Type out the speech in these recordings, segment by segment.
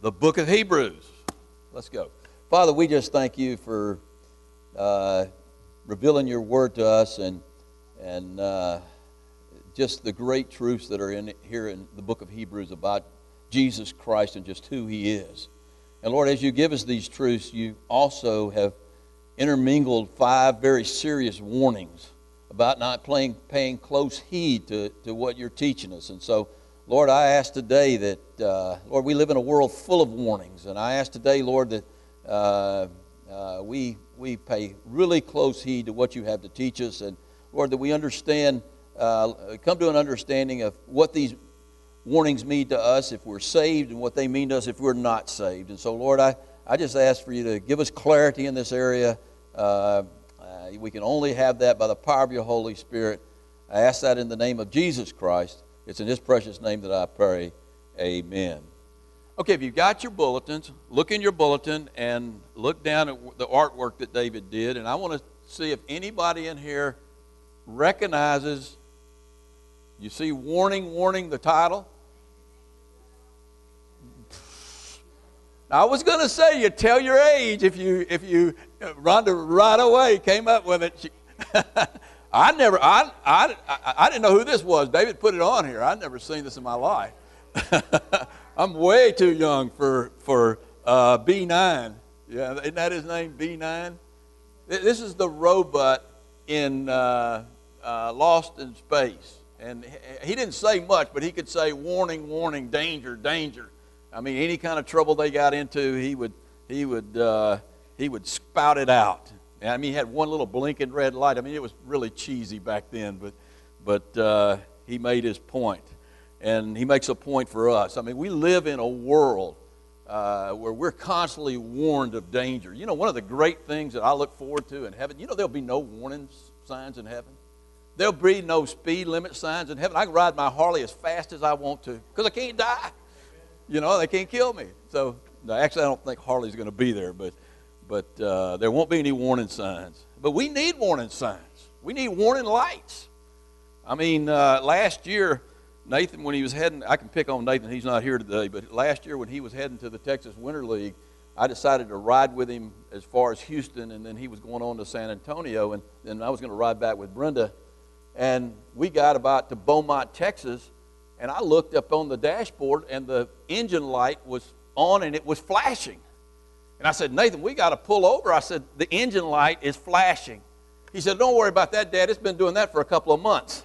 the book of Hebrews. Let's go. Father, we just thank you for uh, revealing your word to us and, and uh, just the great truths that are in here in the book of Hebrews about Jesus Christ and just who he is. And Lord, as you give us these truths, you also have intermingled five very serious warnings about not playing, paying close heed to, to what you're teaching us. And so, Lord, I ask today that, uh, Lord, we live in a world full of warnings. And I ask today, Lord, that uh, uh, we, we pay really close heed to what you have to teach us. And, Lord, that we understand, uh, come to an understanding of what these warnings mean to us if we're saved and what they mean to us if we're not saved. And so, Lord, I, I just ask for you to give us clarity in this area. Uh, uh, we can only have that by the power of your Holy Spirit. I ask that in the name of Jesus Christ. It's in his precious name that I pray. Amen. Okay, if you've got your bulletins, look in your bulletin and look down at the artwork that David did. And I want to see if anybody in here recognizes, you see warning, warning, the title? I was going to say you tell your age if you if you Rhonda right away came up with it. She, I never I, I I didn't know who this was. David put it on here. I'd never seen this in my life. I'm way too young for for uh, B9. Yeah, isn't that his name? B9. This is the robot in uh, uh, Lost in Space, and he didn't say much, but he could say warning, warning, danger, danger I mean, any kind of trouble they got into, he would he would uh, he would spout it out. I mean, he had one little blinking red light. I mean, it was really cheesy back then, but but uh, he made his point, and he makes a point for us. I mean, we live in a world uh, where we're constantly warned of danger. You know, one of the great things that I look forward to in heaven. You know, there'll be no warning signs in heaven. There'll be no speed limit signs in heaven. I can ride my Harley as fast as I want to because I can't die. You know, they can't kill me. So, no, actually, I don't think Harley's going to be there, but, but uh, there won't be any warning signs. But we need warning signs. We need warning lights. I mean, uh, last year, Nathan, when he was heading, I can pick on Nathan, he's not here today, but last year when he was heading to the Texas Winter League, I decided to ride with him as far as Houston, and then he was going on to San Antonio, and then I was going to ride back with Brenda. And we got about to Beaumont, Texas, and I looked up on the dashboard, and the engine light was on and it was flashing. And I said, Nathan, we got to pull over. I said, the engine light is flashing. He said, Don't worry about that, Dad. It's been doing that for a couple of months.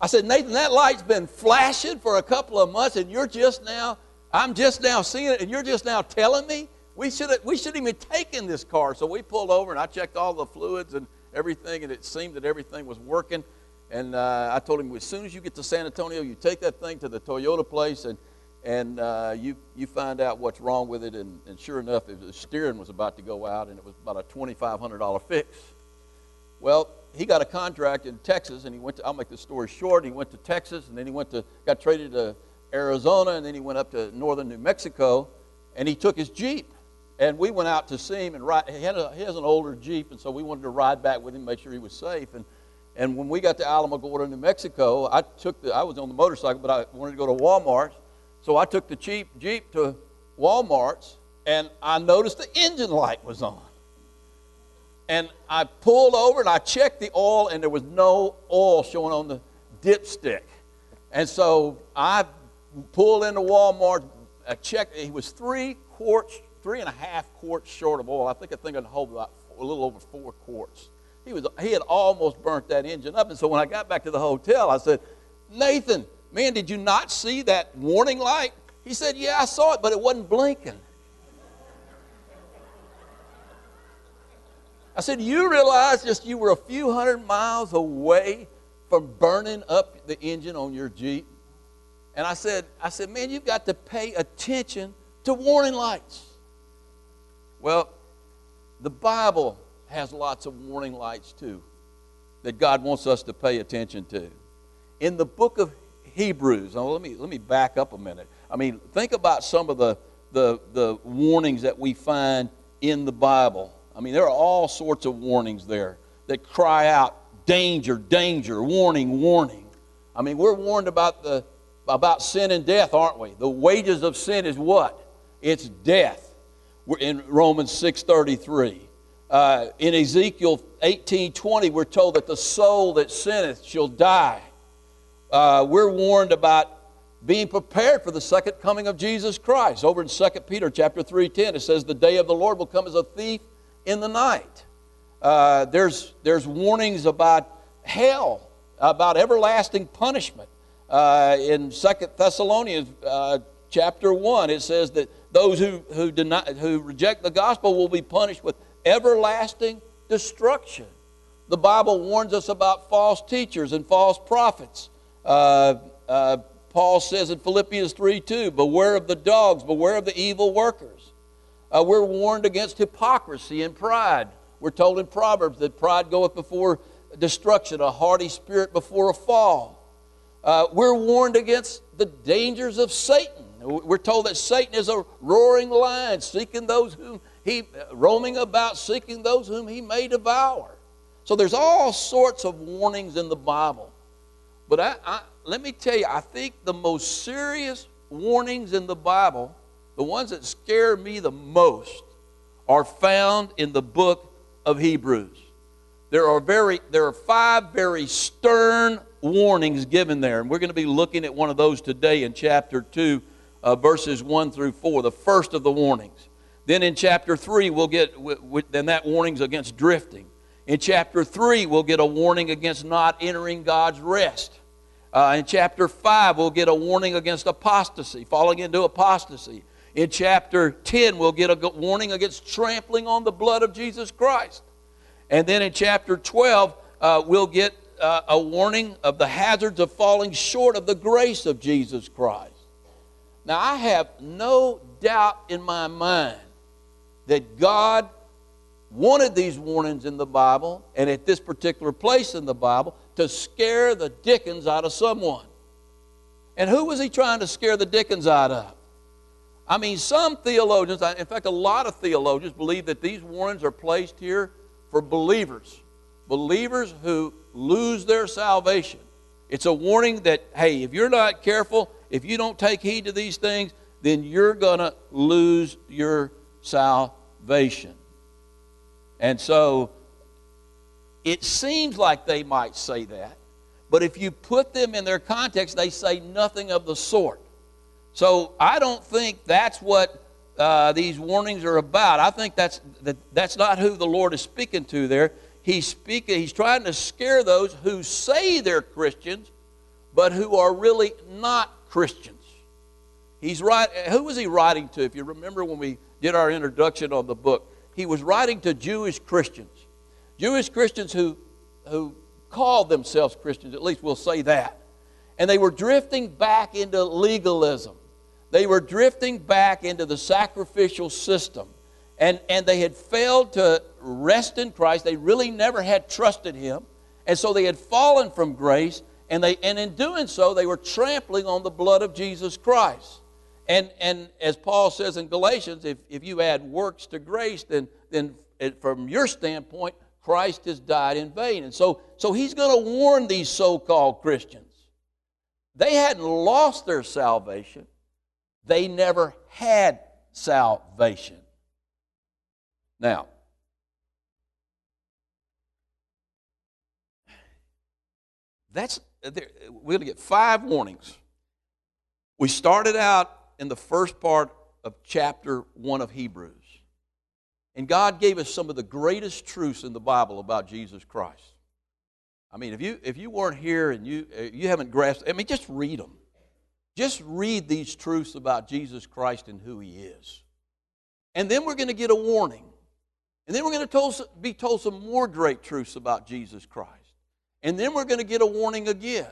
I said, Nathan, that light's been flashing for a couple of months, and you're just now, I'm just now seeing it, and you're just now telling me? We should have we shouldn't even taken this car. So we pulled over, and I checked all the fluids and everything, and it seemed that everything was working. And uh, I told him, as soon as you get to San Antonio, you take that thing to the Toyota place and, and uh, you, you find out what's wrong with it. And, and sure enough, the steering was about to go out, and it was about a $2,500 fix. Well, he got a contract in Texas, and he went to, I'll make the story short, he went to Texas, and then he went to, got traded to Arizona, and then he went up to northern New Mexico, and he took his Jeep. And we went out to see him, and ride, he, had a, he has an older Jeep, and so we wanted to ride back with him, make sure he was safe. And and when we got to Alamogordo, New Mexico, I took the, I was on the motorcycle, but I wanted to go to Walmart. So I took the cheap Jeep to Walmart's, and I noticed the engine light was on. And I pulled over and I checked the oil, and there was no oil showing on the dipstick. And so I pulled into Walmart. I checked, he was three quarts, three and a half quarts short of oil. I think I think I'd hold about a little over four quarts. He, was, he had almost burnt that engine up. And so when I got back to the hotel, I said, Nathan, man, did you not see that warning light? He said, Yeah, I saw it, but it wasn't blinking. I said, You realize just you were a few hundred miles away from burning up the engine on your Jeep? And I said, I said, man, you've got to pay attention to warning lights. Well, the Bible has lots of warning lights too that God wants us to pay attention to. In the book of Hebrews, now let me, let me back up a minute. I mean, think about some of the, the, the warnings that we find in the Bible. I mean, there are all sorts of warnings there that cry out danger, danger, warning, warning. I mean, we're warned about the about sin and death, aren't we? The wages of sin is what? It's death. We're in Romans 6:33. Uh, in Ezekiel 18:20, we're told that the soul that sinneth shall die. Uh, we're warned about being prepared for the second coming of Jesus Christ. Over in 2 Peter chapter 3:10, it says, "The day of the Lord will come as a thief in the night." Uh, there's there's warnings about hell, about everlasting punishment. Uh, in Second Thessalonians uh, chapter 1, it says that those who, who, deny, who reject the gospel will be punished with everlasting destruction. The Bible warns us about false teachers and false prophets. Uh, uh, Paul says in Philippians 3 2, beware of the dogs, beware of the evil workers. Uh, we're warned against hypocrisy and pride. We're told in Proverbs that pride goeth before destruction, a haughty spirit before a fall. Uh, we're warned against the dangers of Satan. We're told that Satan is a roaring lion, seeking those whom he, roaming about, seeking those whom he may devour. So there's all sorts of warnings in the Bible. But I, I, let me tell you, I think the most serious warnings in the Bible, the ones that scare me the most, are found in the book of Hebrews. There are, very, there are five very stern warnings given there. And we're going to be looking at one of those today in chapter 2, uh, verses 1 through 4, the first of the warnings. Then in chapter 3, we'll get, then that warning's against drifting. In chapter 3, we'll get a warning against not entering God's rest. Uh, in chapter 5, we'll get a warning against apostasy, falling into apostasy. In chapter 10, we'll get a warning against trampling on the blood of Jesus Christ. And then in chapter 12, uh, we'll get uh, a warning of the hazards of falling short of the grace of Jesus Christ. Now, I have no doubt in my mind that God wanted these warnings in the Bible and at this particular place in the Bible to scare the dickens out of someone. And who was he trying to scare the dickens out of? I mean, some theologians, in fact, a lot of theologians believe that these warnings are placed here for believers. Believers who lose their salvation. It's a warning that, hey, if you're not careful, if you don't take heed to these things, then you're going to lose your salvation. And so it seems like they might say that, but if you put them in their context, they say nothing of the sort. So I don't think that's what uh, these warnings are about. I think that's, that, that's not who the Lord is speaking to there he's speaking, he's trying to scare those who say they're Christians, but who are really not Christians. He's right. Who was he writing to? If you remember when we did our introduction on the book, he was writing to Jewish Christians. Jewish Christians who, who called themselves Christians, at least we'll say that. And they were drifting back into legalism. They were drifting back into the sacrificial system and, and they had failed to rest in Christ. They really never had trusted Him. And so they had fallen from grace, and, they, and in doing so, they were trampling on the blood of Jesus Christ. And, and as Paul says in Galatians, if, if you add works to grace, then, then it, from your standpoint, Christ has died in vain. And so, so he's going to warn these so called Christians. They hadn't lost their salvation, they never had salvation. Now, that's we're going to get five warnings. We started out in the first part of chapter 1 of Hebrews. And God gave us some of the greatest truths in the Bible about Jesus Christ. I mean, if you if you weren't here and you uh, you haven't grasped, I mean, just read them. Just read these truths about Jesus Christ and who He is. And then we're going to get a warning. And then we're going to be told some more great truths about Jesus Christ. And then we're going to get a warning again.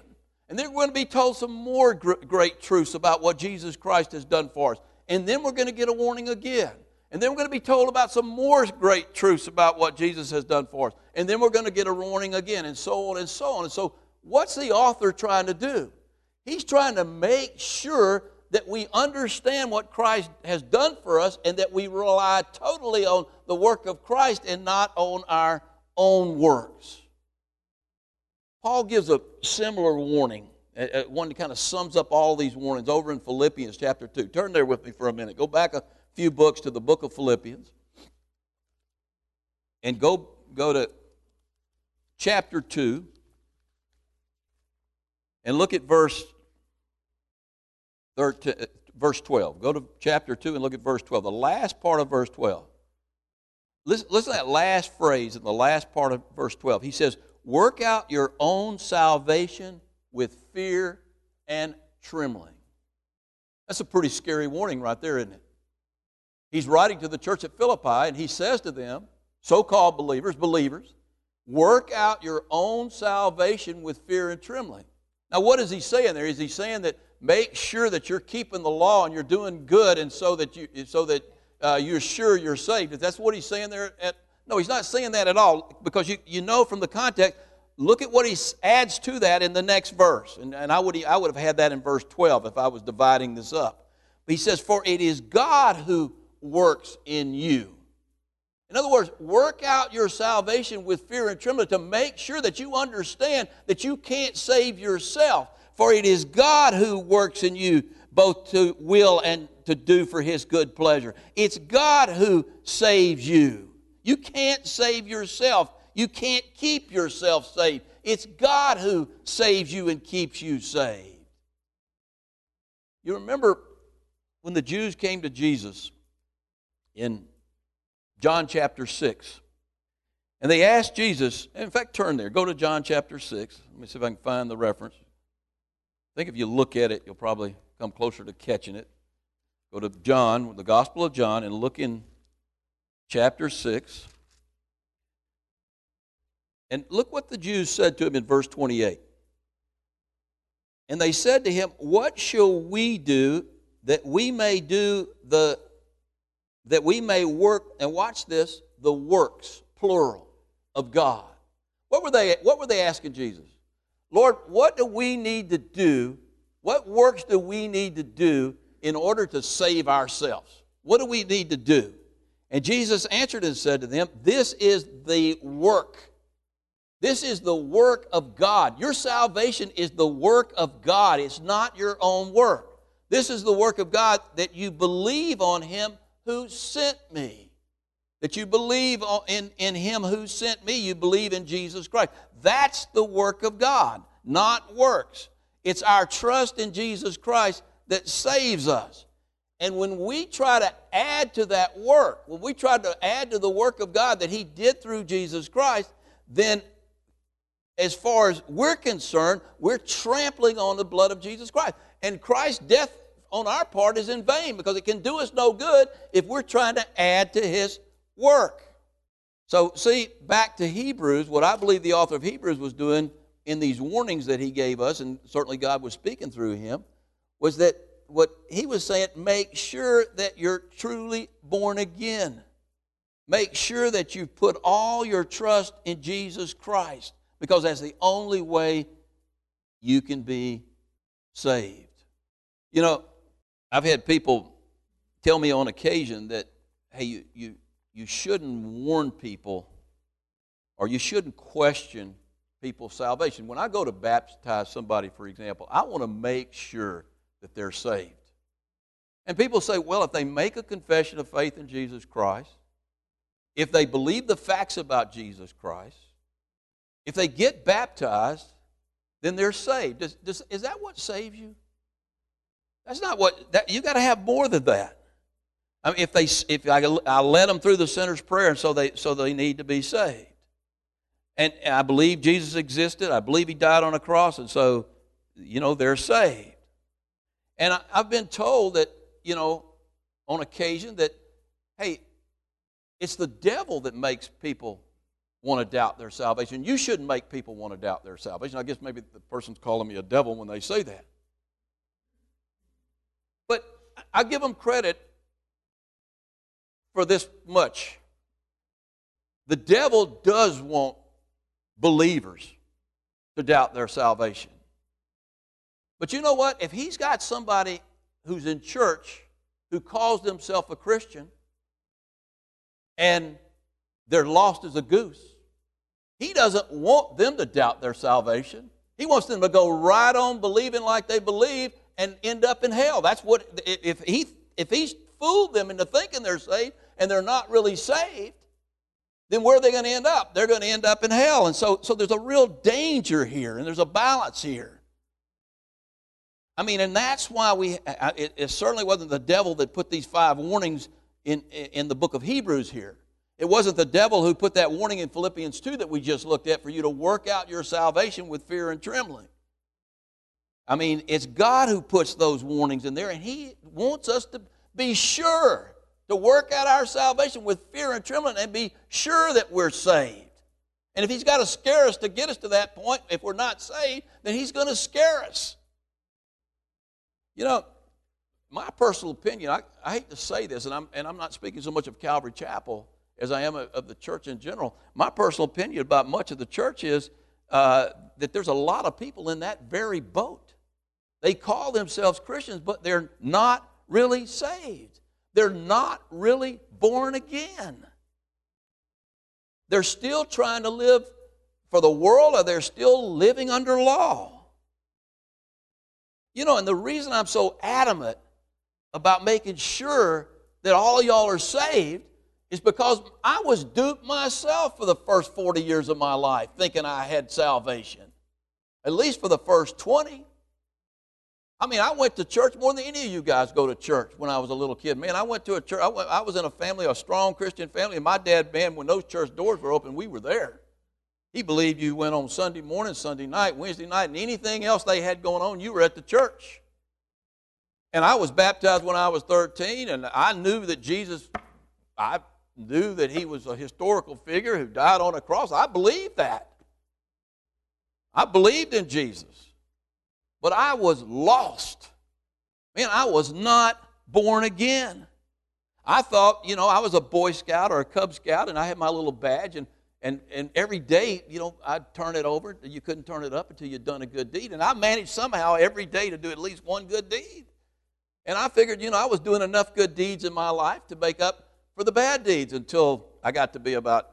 And then we're going to be told some more great truths about what Jesus Christ has done for us. And then we're going to get a warning again. And then we're going to be told about some more great truths about what Jesus has done for us. And then we're going to get a warning again, and so on and so on. And so, what's the author trying to do? He's trying to make sure that we understand what Christ has done for us and that we rely totally on the work of Christ and not on our own works. Paul gives a similar warning one that kind of sums up all these warnings over in Philippians chapter 2. Turn there with me for a minute. Go back a few books to the book of Philippians and go, go to chapter 2 and look at verse 13, uh, verse 12. Go to chapter 2 and look at verse 12. The last part of verse 12. Listen, listen to that last phrase in the last part of verse 12. He says, Work out your own salvation with fear and trembling. That's a pretty scary warning right there, isn't it? He's writing to the church at Philippi, and he says to them, so called believers, believers, work out your own salvation with fear and trembling. Now, what is he saying there? Is he saying that make sure that you're keeping the law and you're doing good, and so that you so that uh, you're sure you're saved? If that's what he's saying there, at, no, he's not saying that at all, because you, you know from the context Look at what he adds to that in the next verse. And, and I, would, I would have had that in verse 12 if I was dividing this up. He says, For it is God who works in you. In other words, work out your salvation with fear and trembling to make sure that you understand that you can't save yourself. For it is God who works in you both to will and to do for his good pleasure. It's God who saves you. You can't save yourself. You can't keep yourself saved. It's God who saves you and keeps you saved. You remember when the Jews came to Jesus in John chapter 6, and they asked Jesus, in fact, turn there, go to John chapter 6. Let me see if I can find the reference. I think if you look at it, you'll probably come closer to catching it. Go to John, the Gospel of John, and look in chapter 6. And look what the Jews said to him in verse 28. And they said to him, What shall we do that we may do the that we may work and watch this, the works, plural, of God. What were they what were they asking Jesus? Lord, what do we need to do? What works do we need to do in order to save ourselves? What do we need to do? And Jesus answered and said to them, This is the work this is the work of God. Your salvation is the work of God, it's not your own work. This is the work of God that you believe on Him who sent me. That you believe in, in Him who sent me, you believe in Jesus Christ. That's the work of God, not works. It's our trust in Jesus Christ that saves us. And when we try to add to that work, when we try to add to the work of God that He did through Jesus Christ, then as far as we're concerned, we're trampling on the blood of Jesus Christ. And Christ's death on our part is in vain because it can do us no good if we're trying to add to his work. So, see, back to Hebrews, what I believe the author of Hebrews was doing in these warnings that he gave us, and certainly God was speaking through him, was that what he was saying, make sure that you're truly born again. Make sure that you've put all your trust in Jesus Christ because that's the only way you can be saved. You know, I've had people tell me on occasion that, hey, you, you, you shouldn't warn people or you shouldn't question people's salvation. When I go to baptize somebody, for example, I want to make sure that they're saved. And people say, well, if they make a confession of faith in Jesus Christ, if they believe the facts about Jesus Christ, if they get baptized, then they're saved. Does, does, is that what saves you? That's not what, that, you got to have more than that. I mean, if, they, if I, I led them through the sinner's prayer, and so they, so they need to be saved. And I believe Jesus existed. I believe he died on a cross, and so, you know, they're saved. And I, I've been told that, you know, on occasion that, hey, it's the devil that makes people want to doubt their salvation. You shouldn't make people want to doubt their salvation. I guess maybe the person's calling me a devil when they say that. But I give them credit for this much. The devil does want believers to doubt their salvation. But you know what? If he's got somebody who's in church who calls themselves a Christian and they're lost as a goose. He doesn't want them to doubt their salvation. He wants them to go right on believing like they believe and end up in hell. That's what, if, he, if he's fooled them into thinking they're saved and they're not really saved, then where are they going to end up? They're going to end up in hell. And so, so there's a real danger here and there's a balance here. I mean, and that's why we, it, it certainly wasn't the devil that put these five warnings in, in the book of Hebrews here. It wasn't the devil who put that warning in Philippians 2 that we just looked at for you to work out your salvation with fear and trembling. I mean, it's God who puts those warnings in there, and He wants us to be sure to work out our salvation with fear and trembling and be sure that we're saved. And if He's got to scare us to get us to that point, if we're not saved, then He's going to scare us. You know, my personal opinion, I, I hate to say this, and I'm, and I'm not speaking so much of Calvary Chapel as I am of the church in general. My personal opinion about much of the church is uh, that there's a lot of people in that very boat. They call themselves Christians, but they're not really saved. They're not really born again. They're still trying to live for the world, or they're still living under law. You know, and the reason I'm so adamant about making sure that all y'all are saved is because I was duped myself for the first 40 years of my life, thinking I had salvation. At least for the first 20. I mean, I went to church more than any of you guys go to church when I was a little kid. Man, I went to a church. I, went, I was in a family, a strong Christian family, and my dad, man, when those church doors were open, we were there. He believed you went on Sunday morning, Sunday night, Wednesday night, and anything else they had going on, you were at the church. And I was baptized when I was 13, and I knew that Jesus, I knew that he was a historical figure who died on a cross. I believed that. I believed in Jesus. But I was lost. Man, I was not born again. I thought, you know, I was a Boy Scout or a Cub Scout, and I had my little badge, and, and, and every day, you know, I'd turn it over. You couldn't turn it up until you'd done a good deed. And I managed somehow every day to do at least one good deed. And I figured, you know, I was doing enough good deeds in my life to make up for the bad deeds until I got to be about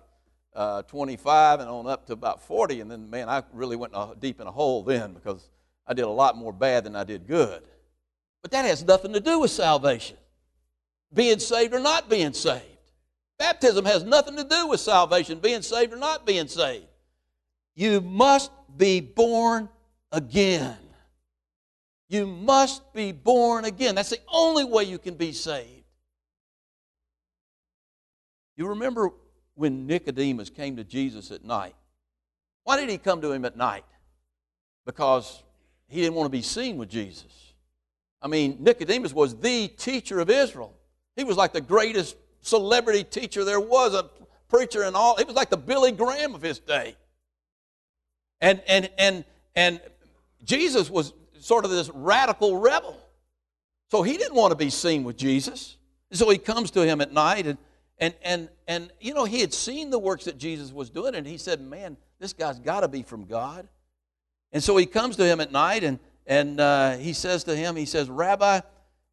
uh, 25 and on up to about 40. And then, man, I really went deep in a hole then because I did a lot more bad than I did good. But that has nothing to do with salvation, being saved or not being saved. Baptism has nothing to do with salvation, being saved or not being saved. You must be born again. You must be born again. That's the only way you can be saved. You remember when Nicodemus came to Jesus at night? Why did he come to him at night? Because he didn't want to be seen with Jesus. I mean, Nicodemus was the teacher of Israel. He was like the greatest celebrity teacher there was, a preacher and all. He was like the Billy Graham of his day. And, and, and, and Jesus was sort of this radical rebel. So he didn't want to be seen with Jesus. So he comes to him at night and and, and, and, you know, he had seen the works that Jesus was doing, and he said, Man, this guy's got to be from God. And so he comes to him at night, and, and uh, he says to him, He says, Rabbi,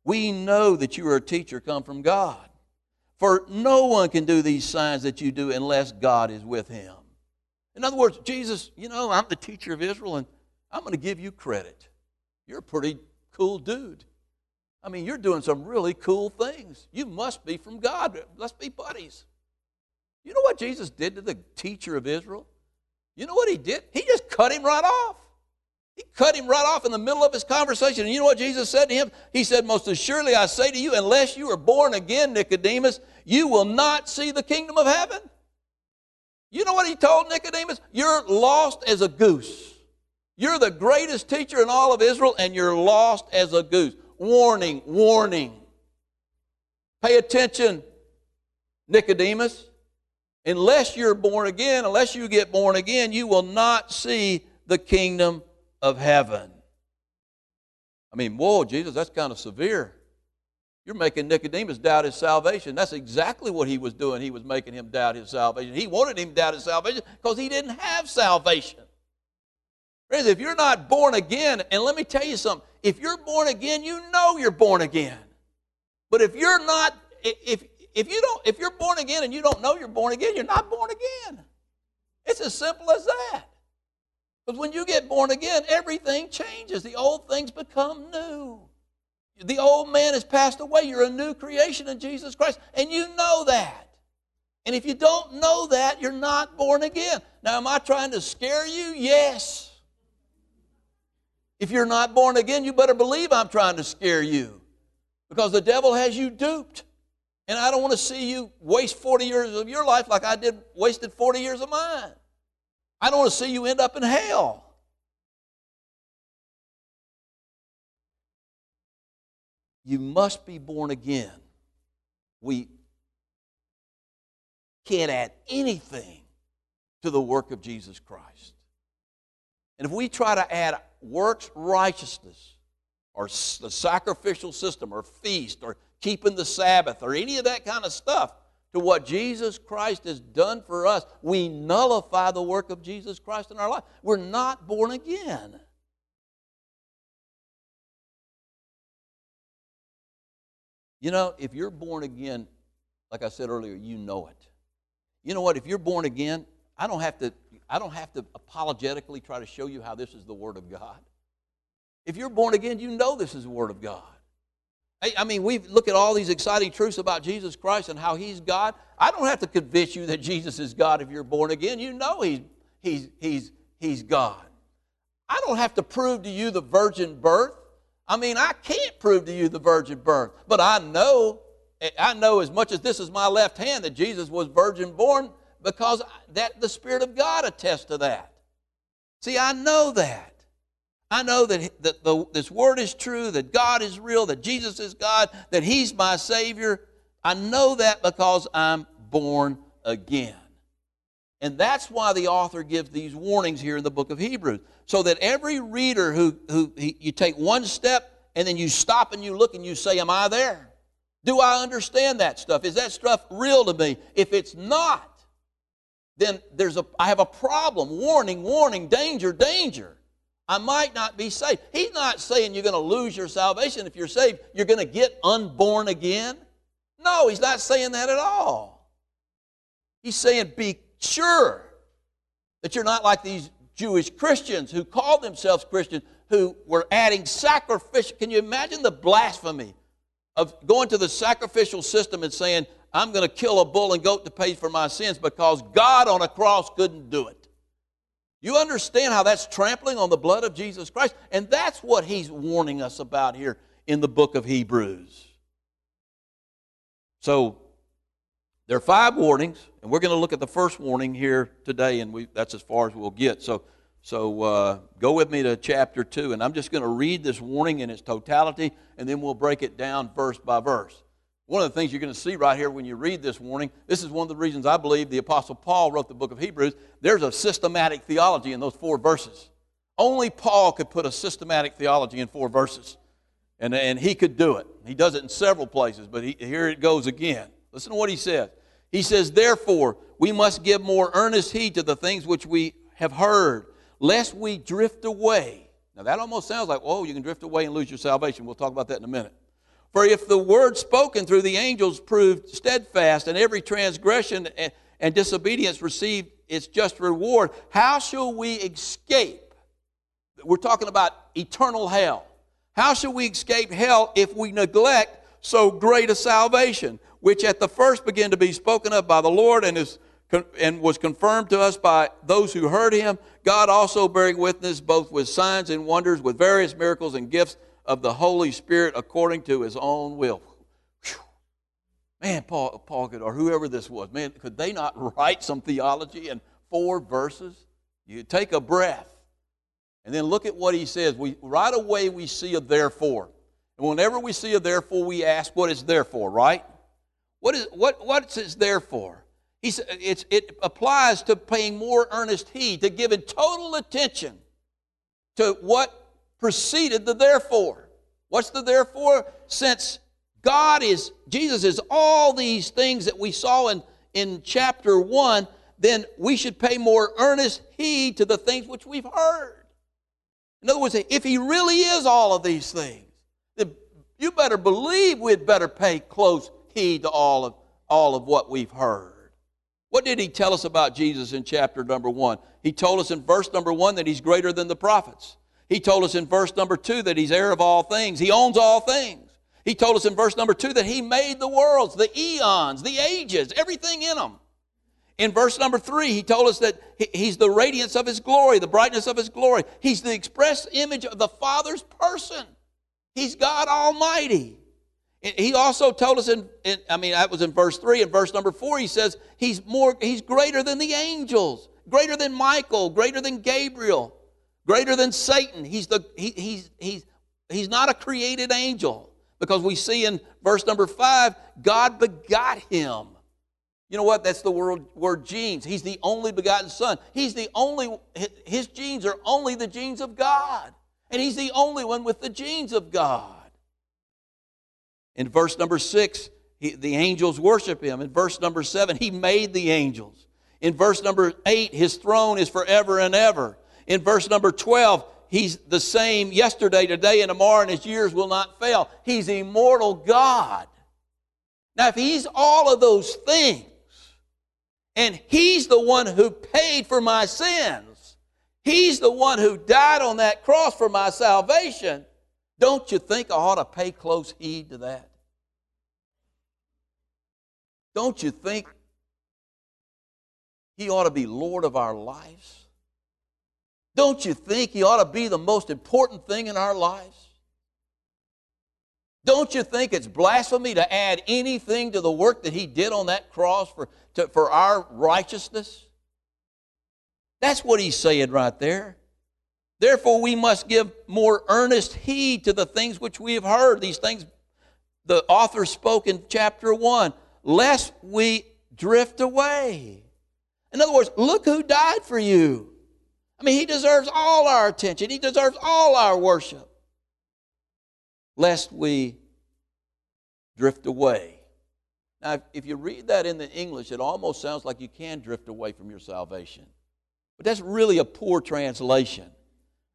we know that you are a teacher come from God. For no one can do these signs that you do unless God is with him. In other words, Jesus, you know, I'm the teacher of Israel, and I'm going to give you credit. You're a pretty cool dude. I mean, you're doing some really cool things. You must be from God. Let's be buddies. You know what Jesus did to the teacher of Israel? You know what he did? He just cut him right off. He cut him right off in the middle of his conversation. And you know what Jesus said to him? He said, Most assuredly I say to you, unless you are born again, Nicodemus, you will not see the kingdom of heaven. You know what he told Nicodemus? You're lost as a goose. You're the greatest teacher in all of Israel, and you're lost as a goose warning, warning. Pay attention, Nicodemus. Unless you're born again, unless you get born again, you will not see the kingdom of heaven. I mean, whoa, Jesus, that's kind of severe. You're making Nicodemus doubt his salvation. That's exactly what he was doing. He was making him doubt his salvation. He wanted him to doubt his salvation because he didn't have salvation. Friends, if you're not born again, and let me tell you something, if you're born again, you know you're born again. But if you're not, if if you don't, if you're born again and you don't know you're born again, you're not born again. It's as simple as that. Because when you get born again, everything changes. The old things become new. The old man has passed away. You're a new creation in Jesus Christ, and you know that. And if you don't know that, you're not born again. Now, am I trying to scare you? Yes. If you're not born again, you better believe I'm trying to scare you because the devil has you duped. And I don't want to see you waste 40 years of your life like I did wasted 40 years of mine. I don't want to see you end up in hell. You must be born again. We can't add anything to the work of Jesus Christ. And if we try to add works righteousness or the sacrificial system or feast or keeping the Sabbath or any of that kind of stuff to what Jesus Christ has done for us, we nullify the work of Jesus Christ in our life. We're not born again. You know, if you're born again, like I said earlier, you know it. You know what? If you're born again, I don't have to, I don't have to apologetically try to show you how this is the Word of God. If you're born again, you know this is the Word of God. I mean, we look at all these exciting truths about Jesus Christ and how He's God. I don't have to convince you that Jesus is God if you're born again. You know He's, he's, he's, he's God. I don't have to prove to you the virgin birth. I mean, I can't prove to you the virgin birth, but I know I know as much as this is my left hand that Jesus was virgin born because that the Spirit of God attests to that. See, I know that. I know that, that the, this word is true, that God is real, that Jesus is God, that He's my Savior. I know that because I'm born again. And that's why the author gives these warnings here in the book of Hebrews. So that every reader who, who he, you take one step and then you stop and you look and you say, Am I there? Do I understand that stuff? Is that stuff real to me? If it's not, then there's a, I have a problem. Warning, warning, danger, danger. I might not be saved. He's not saying you're going to lose your salvation if you're saved. You're going to get unborn again. No, he's not saying that at all. He's saying be sure that you're not like these Jewish Christians who called themselves Christians who were adding sacrificial. Can you imagine the blasphemy of going to the sacrificial system and saying, I'm going to kill a bull and goat to pay for my sins because God on a cross couldn't do it. You understand how that's trampling on the blood of Jesus Christ? And that's what he's warning us about here in the book of Hebrews. So, there are five warnings, and we're going to look at the first warning here today, and we, that's as far as we'll get. So, so uh, go with me to chapter 2, and I'm just going to read this warning in its totality, and then we'll break it down verse by verse. One of the things you're going to see right here when you read this warning, this is one of the reasons I believe the Apostle Paul wrote the book of Hebrews. There's a systematic theology in those four verses. Only Paul could put a systematic theology in four verses, and, and he could do it. He does it in several places, but he, here it goes again. Listen to what he says. He says, Therefore, we must give more earnest heed to the things which we have heard lest we drift away. Now, that almost sounds like, oh, you can drift away and lose your salvation. We'll talk about that in a minute. For if the word spoken through the angels proved steadfast, and every transgression and disobedience received its just reward, how shall we escape? We're talking about eternal hell. How shall we escape hell if we neglect so great a salvation, which at the first began to be spoken of by the Lord and is and was confirmed to us by those who heard him, God also bearing witness both with signs and wonders, with various miracles and gifts of the Holy Spirit according to his own will. Whew. Man, Paul, Paul could, or whoever this was, man, could they not write some theology in four verses? You take a breath and then look at what he says. We, right away, we see a therefore. And whenever we see a therefore, we ask what is there for, right? What is, what, what's it there for? He it applies to paying more earnest heed, to giving total attention to what preceded the therefore. What's the therefore? Since God is, Jesus is all these things that we saw in, in chapter 1, then we should pay more earnest heed to the things which we've heard. In other words, if He really is all of these things, then you better believe we'd better pay close heed to all of, all of what we've heard. What did he tell us about Jesus in chapter number one? He told us in verse number one that he's greater than the prophets. He told us in verse number two that he's heir of all things. He owns all things. He told us in verse number two that he made the worlds, the eons, the ages, everything in them. In verse number three, he told us that he's the radiance of his glory, the brightness of his glory. He's the express image of the Father's person. He's God Almighty. He also told us in, in, I mean, that was in verse 3. In verse number 4, he says he's more, he's greater than the angels, greater than Michael, greater than Gabriel, greater than Satan. He's, the, he, he's, he's, he's not a created angel because we see in verse number 5, God begot him. You know what? That's the word, word genes. He's the only begotten son. He's the only, his genes are only the genes of God. And he's the only one with the genes of God. In verse number six, he, the angels worship him. In verse number seven, he made the angels. In verse number eight, his throne is forever and ever. In verse number 12, he's the same yesterday, today, and tomorrow, and his years will not fail. He's immortal God. Now, if he's all of those things, and he's the one who paid for my sins, he's the one who died on that cross for my salvation, don't you think I ought to pay close heed to that? Don't you think He ought to be Lord of our lives? Don't you think He ought to be the most important thing in our lives? Don't you think it's blasphemy to add anything to the work that He did on that cross for, to, for our righteousness? That's what He's saying right there. Therefore, we must give more earnest heed to the things which we have heard. These things the author spoke in chapter 1, lest we drift away. In other words, look who died for you. I mean, he deserves all our attention, he deserves all our worship. Lest we drift away. Now, if you read that in the English, it almost sounds like you can drift away from your salvation. But that's really a poor translation.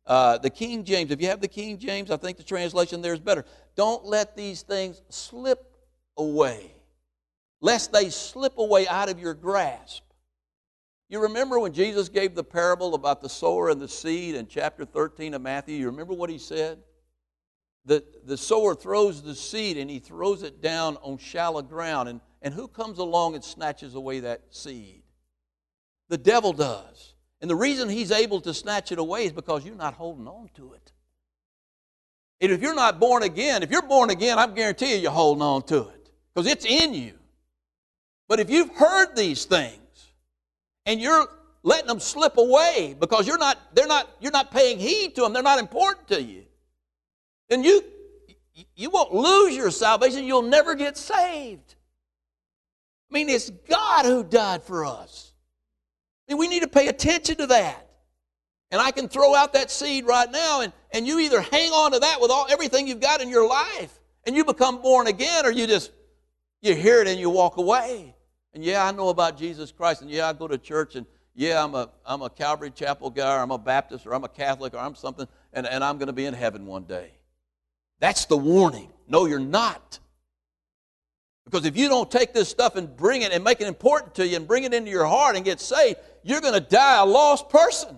Uh, the King James, if you have the King James, I think the translation there is better. Don't let these things slip away, lest they slip away out of your grasp. You remember when Jesus gave the parable about the sower and the seed in chapter 13 of Matthew? You remember what he said? The, the sower throws the seed and he throws it down on shallow ground. And, and who comes along and snatches away that seed? The devil does. And the reason he's able to snatch it away is because you're not holding on to it. And if you're not born again, if you're born again, I guarantee you you're holding on to it because it's in you. But if you've heard these things and you're letting them slip away because you're not, they're not, you're not paying heed to them, they're not important to you, then you, you won't lose your salvation, you'll never get saved. I mean, it's God who died for us. And we need to pay attention to that. And I can throw out that seed right now, and, and you either hang on to that with all everything you've got in your life, and you become born again, or you just you hear it and you walk away. And yeah, I know about Jesus Christ, and yeah, I go to church, and yeah, I'm a I'm a Calvary Chapel guy, or I'm a Baptist, or I'm a Catholic, or I'm something, and, and I'm going to be in heaven one day. That's the warning. No, you're not. Because if you don't take this stuff and bring it and make it important to you and bring it into your heart and get saved, you're going to die a lost person.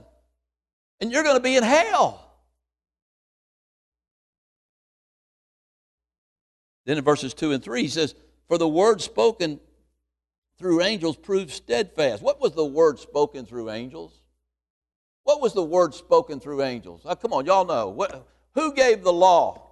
And you're going to be in hell. Then in verses 2 and 3, he says, For the word spoken through angels proved steadfast. What was the word spoken through angels? What was the word spoken through angels? Oh, come on, y'all know. What, who gave the law?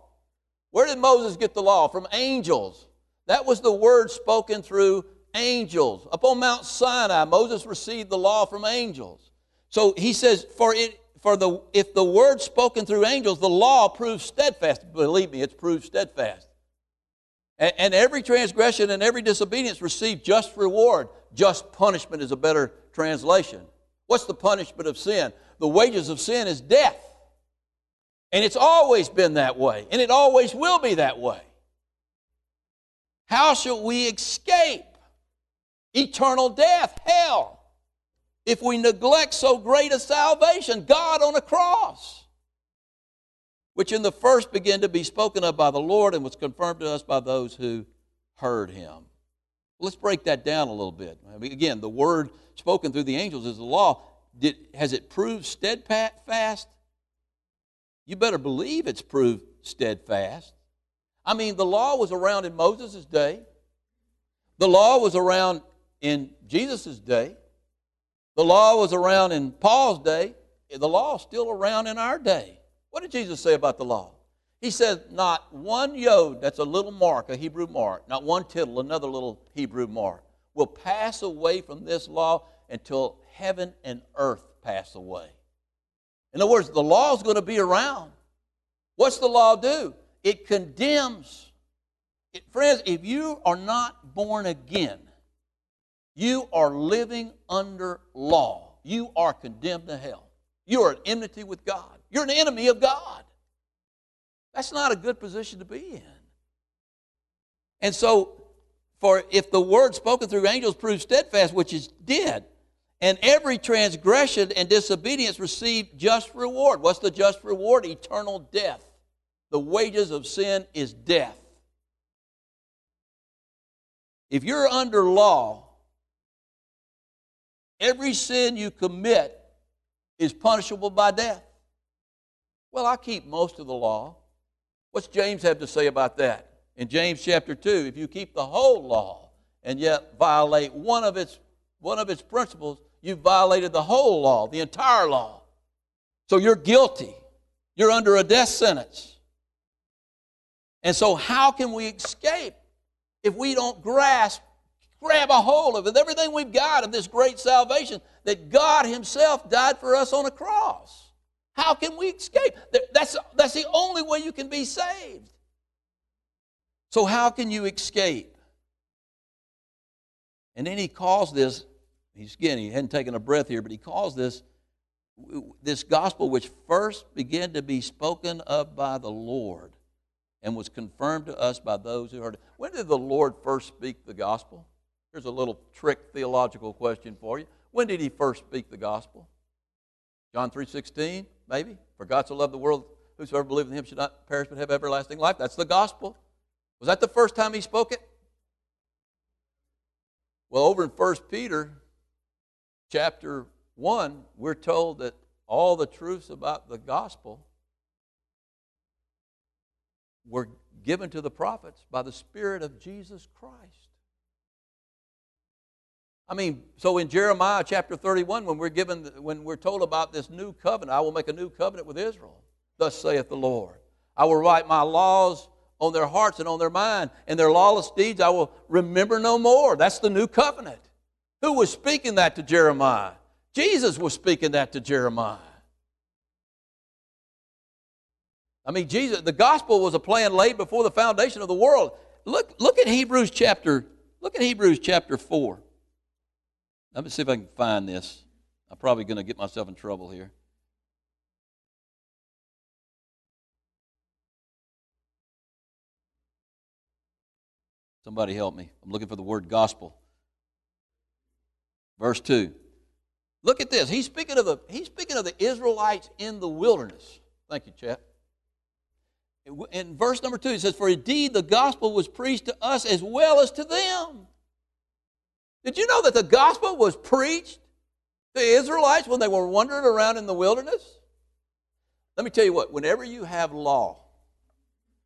Where did Moses get the law? From angels. That was the word spoken through angels. Up on Mount Sinai, Moses received the law from angels. So he says, for it for the if the word spoken through angels, the law proves steadfast. Believe me, it's proved steadfast. And, and every transgression and every disobedience received just reward. Just punishment is a better translation. What's the punishment of sin? The wages of sin is death. And it's always been that way, and it always will be that way. How shall we escape eternal death, hell, if we neglect so great a salvation, God on a cross, which in the first began to be spoken of by the Lord and was confirmed to us by those who heard him? Let's break that down a little bit. I mean, again, the word spoken through the angels is the law. Did, has it proved steadfast? You better believe it's proved steadfast. I mean, the law was around in Moses' day, the law was around in Jesus' day, the law was around in Paul's day, the law is still around in our day. What did Jesus say about the law? He says, Not one yod, that's a little mark, a Hebrew mark, not one tittle, another little Hebrew mark, will pass away from this law until heaven and earth pass away. In other words, the law is going to be around. What's the law do? It condemns. It, friends, if you are not born again, you are living under law. You are condemned to hell. You are at enmity with God. You're an enemy of God. That's not a good position to be in. And so, for if the word spoken through angels proves steadfast, which is did, and every transgression and disobedience received just reward. What's the just reward? Eternal death. The wages of sin is death. If you're under law, every sin you commit is punishable by death. Well, I keep most of the law. What's James have to say about that? In James chapter 2, if you keep the whole law and yet violate one of its, one of its principles, you've violated the whole law, the entire law. So you're guilty. You're under a death sentence. And so, how can we escape if we don't grasp, grab a hold of it, everything we've got of this great salvation that God Himself died for us on a cross? How can we escape? That's, that's the only way you can be saved. So, how can you escape? And then he calls this, he's again, he hadn't taken a breath here, but he calls this this gospel which first began to be spoken of by the Lord and was confirmed to us by those who heard it. When did the Lord first speak the gospel? Here's a little trick theological question for you. When did he first speak the gospel? John 3:16, maybe. For God so loved the world, whosoever believeth in him should not perish but have everlasting life. That's the gospel. Was that the first time he spoke it? Well, over in 1 Peter chapter 1, we're told that all the truths about the gospel were given to the prophets by the Spirit of Jesus Christ. I mean, so in Jeremiah chapter 31, when we're given, when we're told about this new covenant, I will make a new covenant with Israel. Thus saith the Lord. I will write my laws on their hearts and on their mind, and their lawless deeds I will remember no more. That's the new covenant. Who was speaking that to Jeremiah? Jesus was speaking that to Jeremiah. I mean, Jesus, the gospel was a plan laid before the foundation of the world. Look, look at Hebrews chapter, look at Hebrews chapter 4. Let me see if I can find this. I'm probably going to get myself in trouble here. Somebody help me. I'm looking for the word gospel. Verse 2. Look at this. He's speaking of the, he's speaking of the Israelites in the wilderness. Thank you, chap. In verse number 2, he says, For indeed the gospel was preached to us as well as to them. Did you know that the gospel was preached to Israelites when they were wandering around in the wilderness? Let me tell you what, whenever you have law,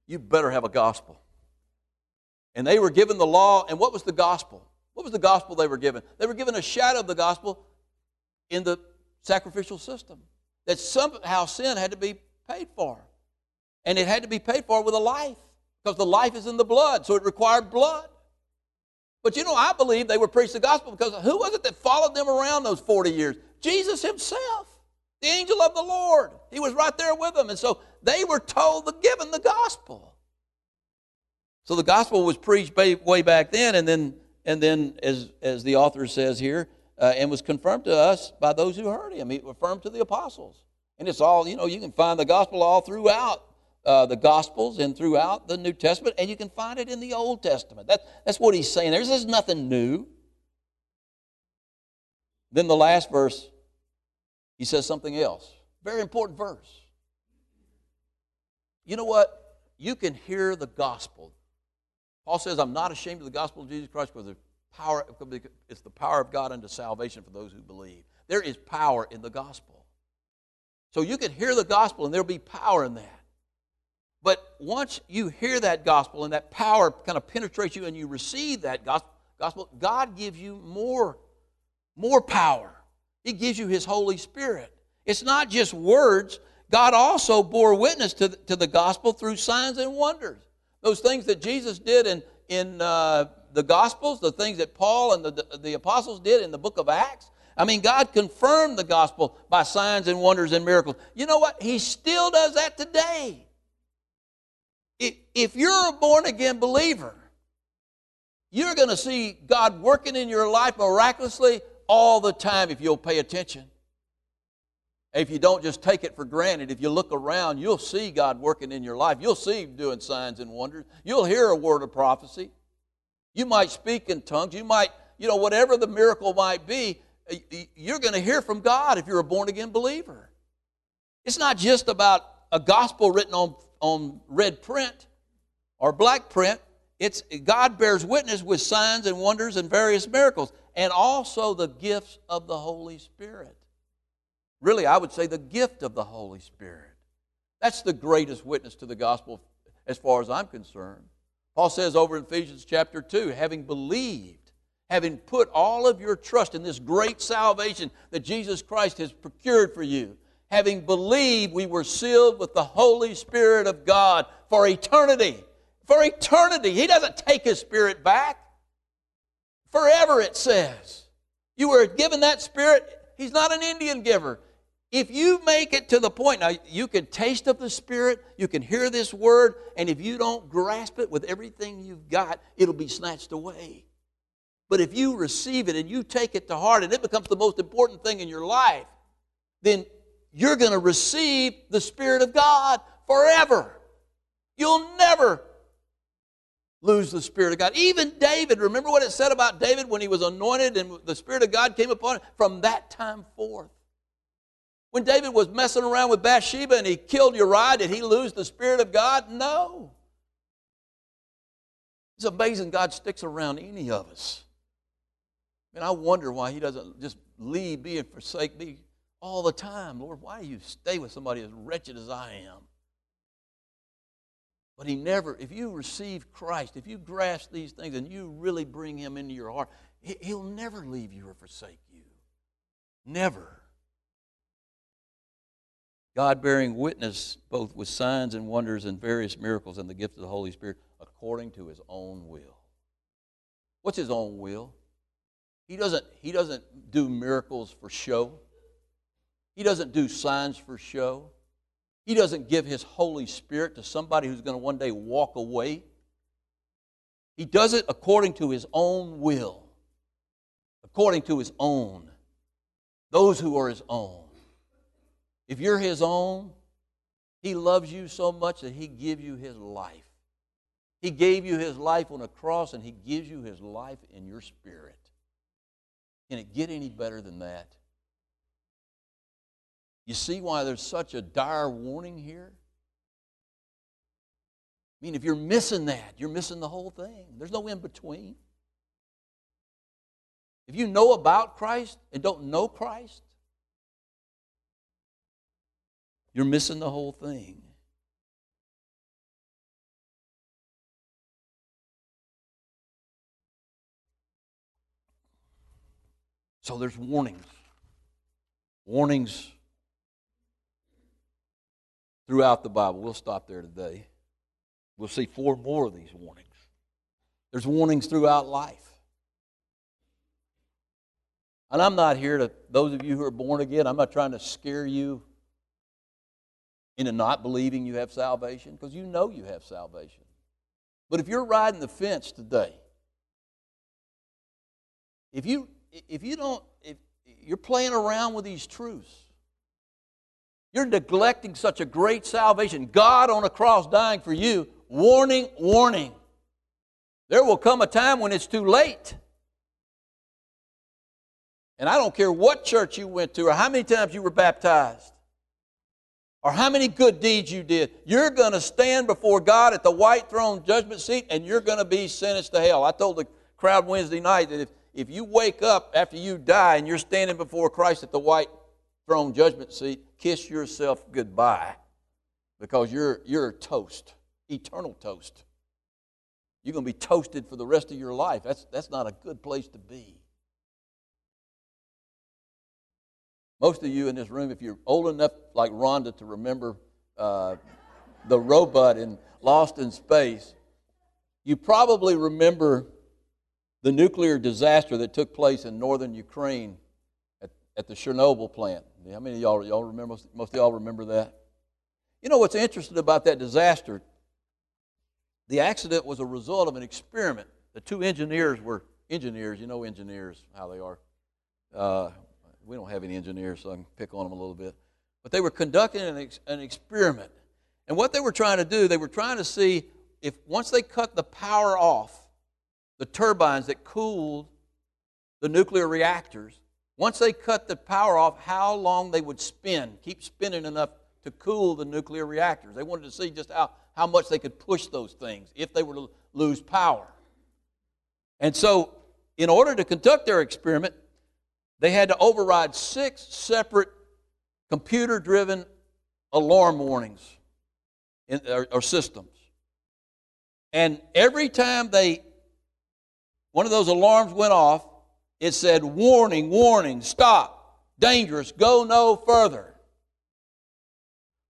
you better have a gospel. And they were given the law, and what was the gospel? What was the gospel they were given? They were given a shadow of the gospel in the sacrificial system. That somehow sin had to be paid for. And it had to be paid for with a life, because the life is in the blood, so it required blood. But you know, I believe they were preached the gospel because who was it that followed them around those 40 years? Jesus himself, the angel of the Lord. He was right there with them. And so they were told, the, given the gospel. So the gospel was preached way back then, and then, and then as, as the author says here, uh, and was confirmed to us by those who heard him. He affirmed to the apostles. And it's all, you know, you can find the gospel all throughout uh, the Gospels and throughout the New Testament, and you can find it in the Old Testament. That, that's what he's saying. There's, there's nothing new. Then the last verse, he says something else. Very important verse. You know what? You can hear the gospel. Paul says, I'm not ashamed of the gospel of Jesus Christ because power, it's the power of God unto salvation for those who believe. There is power in the gospel. So you can hear the gospel and there'll be power in that. But once you hear that gospel and that power kind of penetrates you and you receive that gospel, God gives you more, more power. He gives you His Holy Spirit. It's not just words. God also bore witness to the, to the gospel through signs and wonders. Those things that Jesus did in, in uh, the Gospels, the things that Paul and the, the apostles did in the book of Acts. I mean, God confirmed the gospel by signs and wonders and miracles. You know what? He still does that today. If you're a born again believer, you're going to see God working in your life miraculously all the time if you'll pay attention. If you don't just take it for granted, if you look around, you'll see God working in your life. You'll see Him doing signs and wonders. You'll hear a word of prophecy. You might speak in tongues. You might, you know, whatever the miracle might be, you're going to hear from God if you're a born again believer. It's not just about a gospel written on, on red print or black print. It's God bears witness with signs and wonders and various miracles, and also the gifts of the Holy Spirit. Really, I would say the gift of the Holy Spirit. That's the greatest witness to the gospel as far as I'm concerned. Paul says over in Ephesians chapter 2 having believed, having put all of your trust in this great salvation that Jesus Christ has procured for you, having believed, we were sealed with the Holy Spirit of God for eternity. For eternity. He doesn't take His Spirit back. Forever, it says. You were given that Spirit. He's not an Indian giver. If you make it to the point, now you can taste of the Spirit, you can hear this word, and if you don't grasp it with everything you've got, it'll be snatched away. But if you receive it and you take it to heart and it becomes the most important thing in your life, then you're going to receive the Spirit of God forever. You'll never lose the Spirit of God. Even David, remember what it said about David when he was anointed and the Spirit of God came upon him? From that time forth, when David was messing around with Bathsheba and he killed Uriah, did he lose the Spirit of God? No. It's amazing God sticks around any of us. And I wonder why he doesn't just leave me and forsake me all the time. Lord, why do you stay with somebody as wretched as I am? But he never, if you receive Christ, if you grasp these things and you really bring him into your heart, he'll never leave you or forsake you. Never. God bearing witness both with signs and wonders and various miracles and the gift of the Holy Spirit according to his own will. What's his own will? He doesn't, he doesn't do miracles for show. He doesn't do signs for show. He doesn't give his Holy Spirit to somebody who's going to one day walk away. He does it according to his own will, according to his own, those who are his own. If you're His own, He loves you so much that He gives you His life. He gave you His life on a cross, and He gives you His life in your spirit. Can it get any better than that? You see why there's such a dire warning here? I mean, if you're missing that, you're missing the whole thing. There's no in between. If you know about Christ and don't know Christ, you're missing the whole thing. So there's warnings. Warnings throughout the Bible. We'll stop there today. We'll see four more of these warnings. There's warnings throughout life. And I'm not here to, those of you who are born again, I'm not trying to scare you into not believing you have salvation because you know you have salvation. But if you're riding the fence today, if you if you don't if you're playing around with these truths, you're neglecting such a great salvation. God on a cross dying for you. Warning, warning. There will come a time when it's too late. And I don't care what church you went to or how many times you were baptized or how many good deeds you did, you're going to stand before God at the white throne judgment seat and you're going to be sentenced to hell. I told the crowd Wednesday night that if, if you wake up after you die and you're standing before Christ at the white throne judgment seat, kiss yourself goodbye because you're, you're toast, eternal toast. You're going to be toasted for the rest of your life. That's, that's not a good place to be. Most of you in this room, if you're old enough like Rhonda to remember uh, the robot in Lost in Space, you probably remember the nuclear disaster that took place in northern Ukraine at, the Chernobyl plant. How many of y'all, y'all remember? Most of y'all remember that? You know what's interesting about that disaster? The accident was a result of an experiment. The two engineers were engineers. You know engineers, how they are. Uh, we don't have any engineers, so I can pick on them a little bit. But they were conducting an, ex- an experiment. And what they were trying to do, they were trying to see if once they cut the power off, the turbines that cooled the nuclear reactors, once they cut the power off, how long they would spin, keep spinning enough to cool the nuclear reactors. They wanted to see just how, how much they could push those things if they were to lose power. And so, in order to conduct their experiment, they had to override six separate computer driven alarm warnings in, or, or systems. And every time they one of those alarms went off, it said, Warning, warning, stop, dangerous, go no further.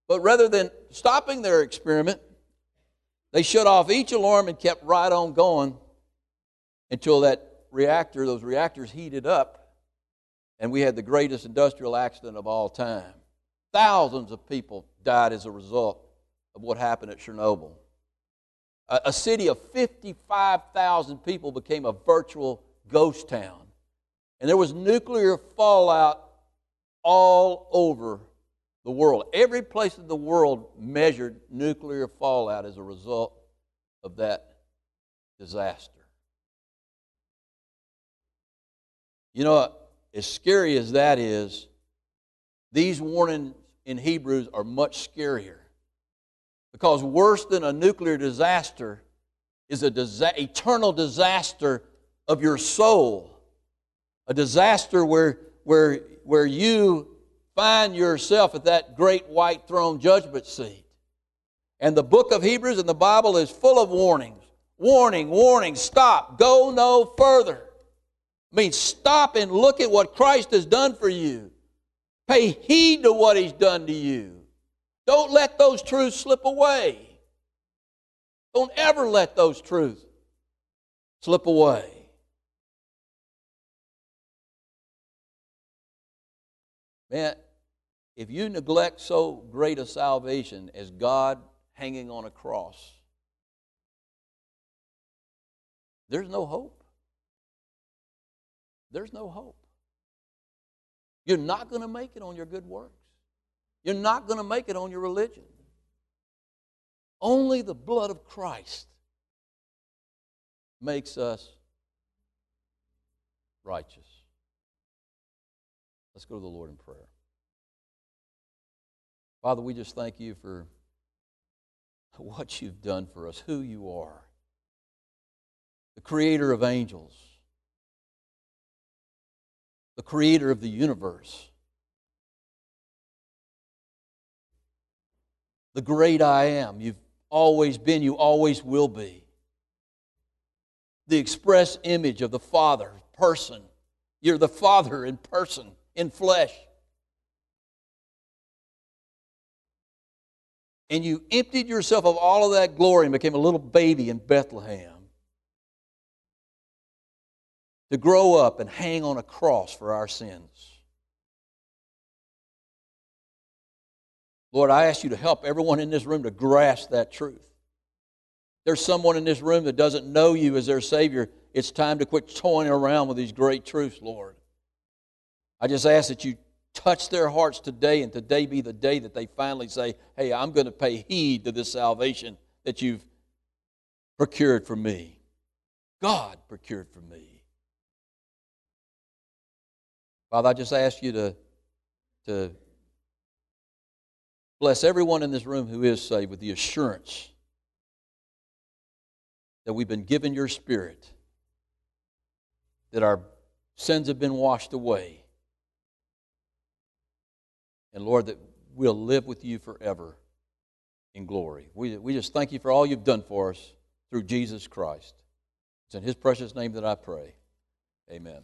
But rather than stopping their experiment, they shut off each alarm and kept right on going until that reactor, those reactors heated up, and we had the greatest industrial accident of all time. Thousands of people died as a result of what happened at Chernobyl a city of 55,000 people became a virtual ghost town. And there was nuclear fallout all over the world. Every place in the world measured nuclear fallout as a result of that disaster. You know, as scary as that is, these warnings in Hebrews are much scarier. Because worse than a nuclear disaster is a disa- eternal disaster of your soul. A disaster where, where, where you find yourself at that great white throne judgment seat. And the book of Hebrews and the Bible is full of warnings. Warning, warning, stop, go no further. I mean, stop and look at what Christ has done for you. Pay heed to what He's done to you. Don't let those truths slip away. Don't ever let those truths slip away. Man, if you neglect so great a salvation as God hanging on a cross, there's no hope. There's no hope. You're not going to make it on your good works. You're not going to make it on your religion. Only the blood of Christ makes us righteous. Let's go to the Lord in prayer. Father, we just thank you for what you've done for us, who you are, the creator of angels, the creator of the universe the great I am. You've always been, you always will be. The express image of the Father, person. You're the Father in person, in flesh. And you emptied yourself of all of that glory and became a little baby in Bethlehem to grow up and hang on a cross for our sins. Lord, I ask you to help everyone in this room to grasp that truth. There's someone in this room that doesn't know you as their Savior. It's time to quit toying around with these great truths, Lord. I just ask that you touch their hearts today and today be the day that they finally say, Hey, I'm going to pay heed to this salvation that you've procured for me. God procured for me. Father, I just ask you to, to Bless everyone in this room who is saved with the assurance that we've been given your spirit that our sins have been washed away. And Lord, that we'll live with you forever in glory. We, we just thank you for all you've done for us through Jesus Christ. It's in his precious name that I pray. Amen.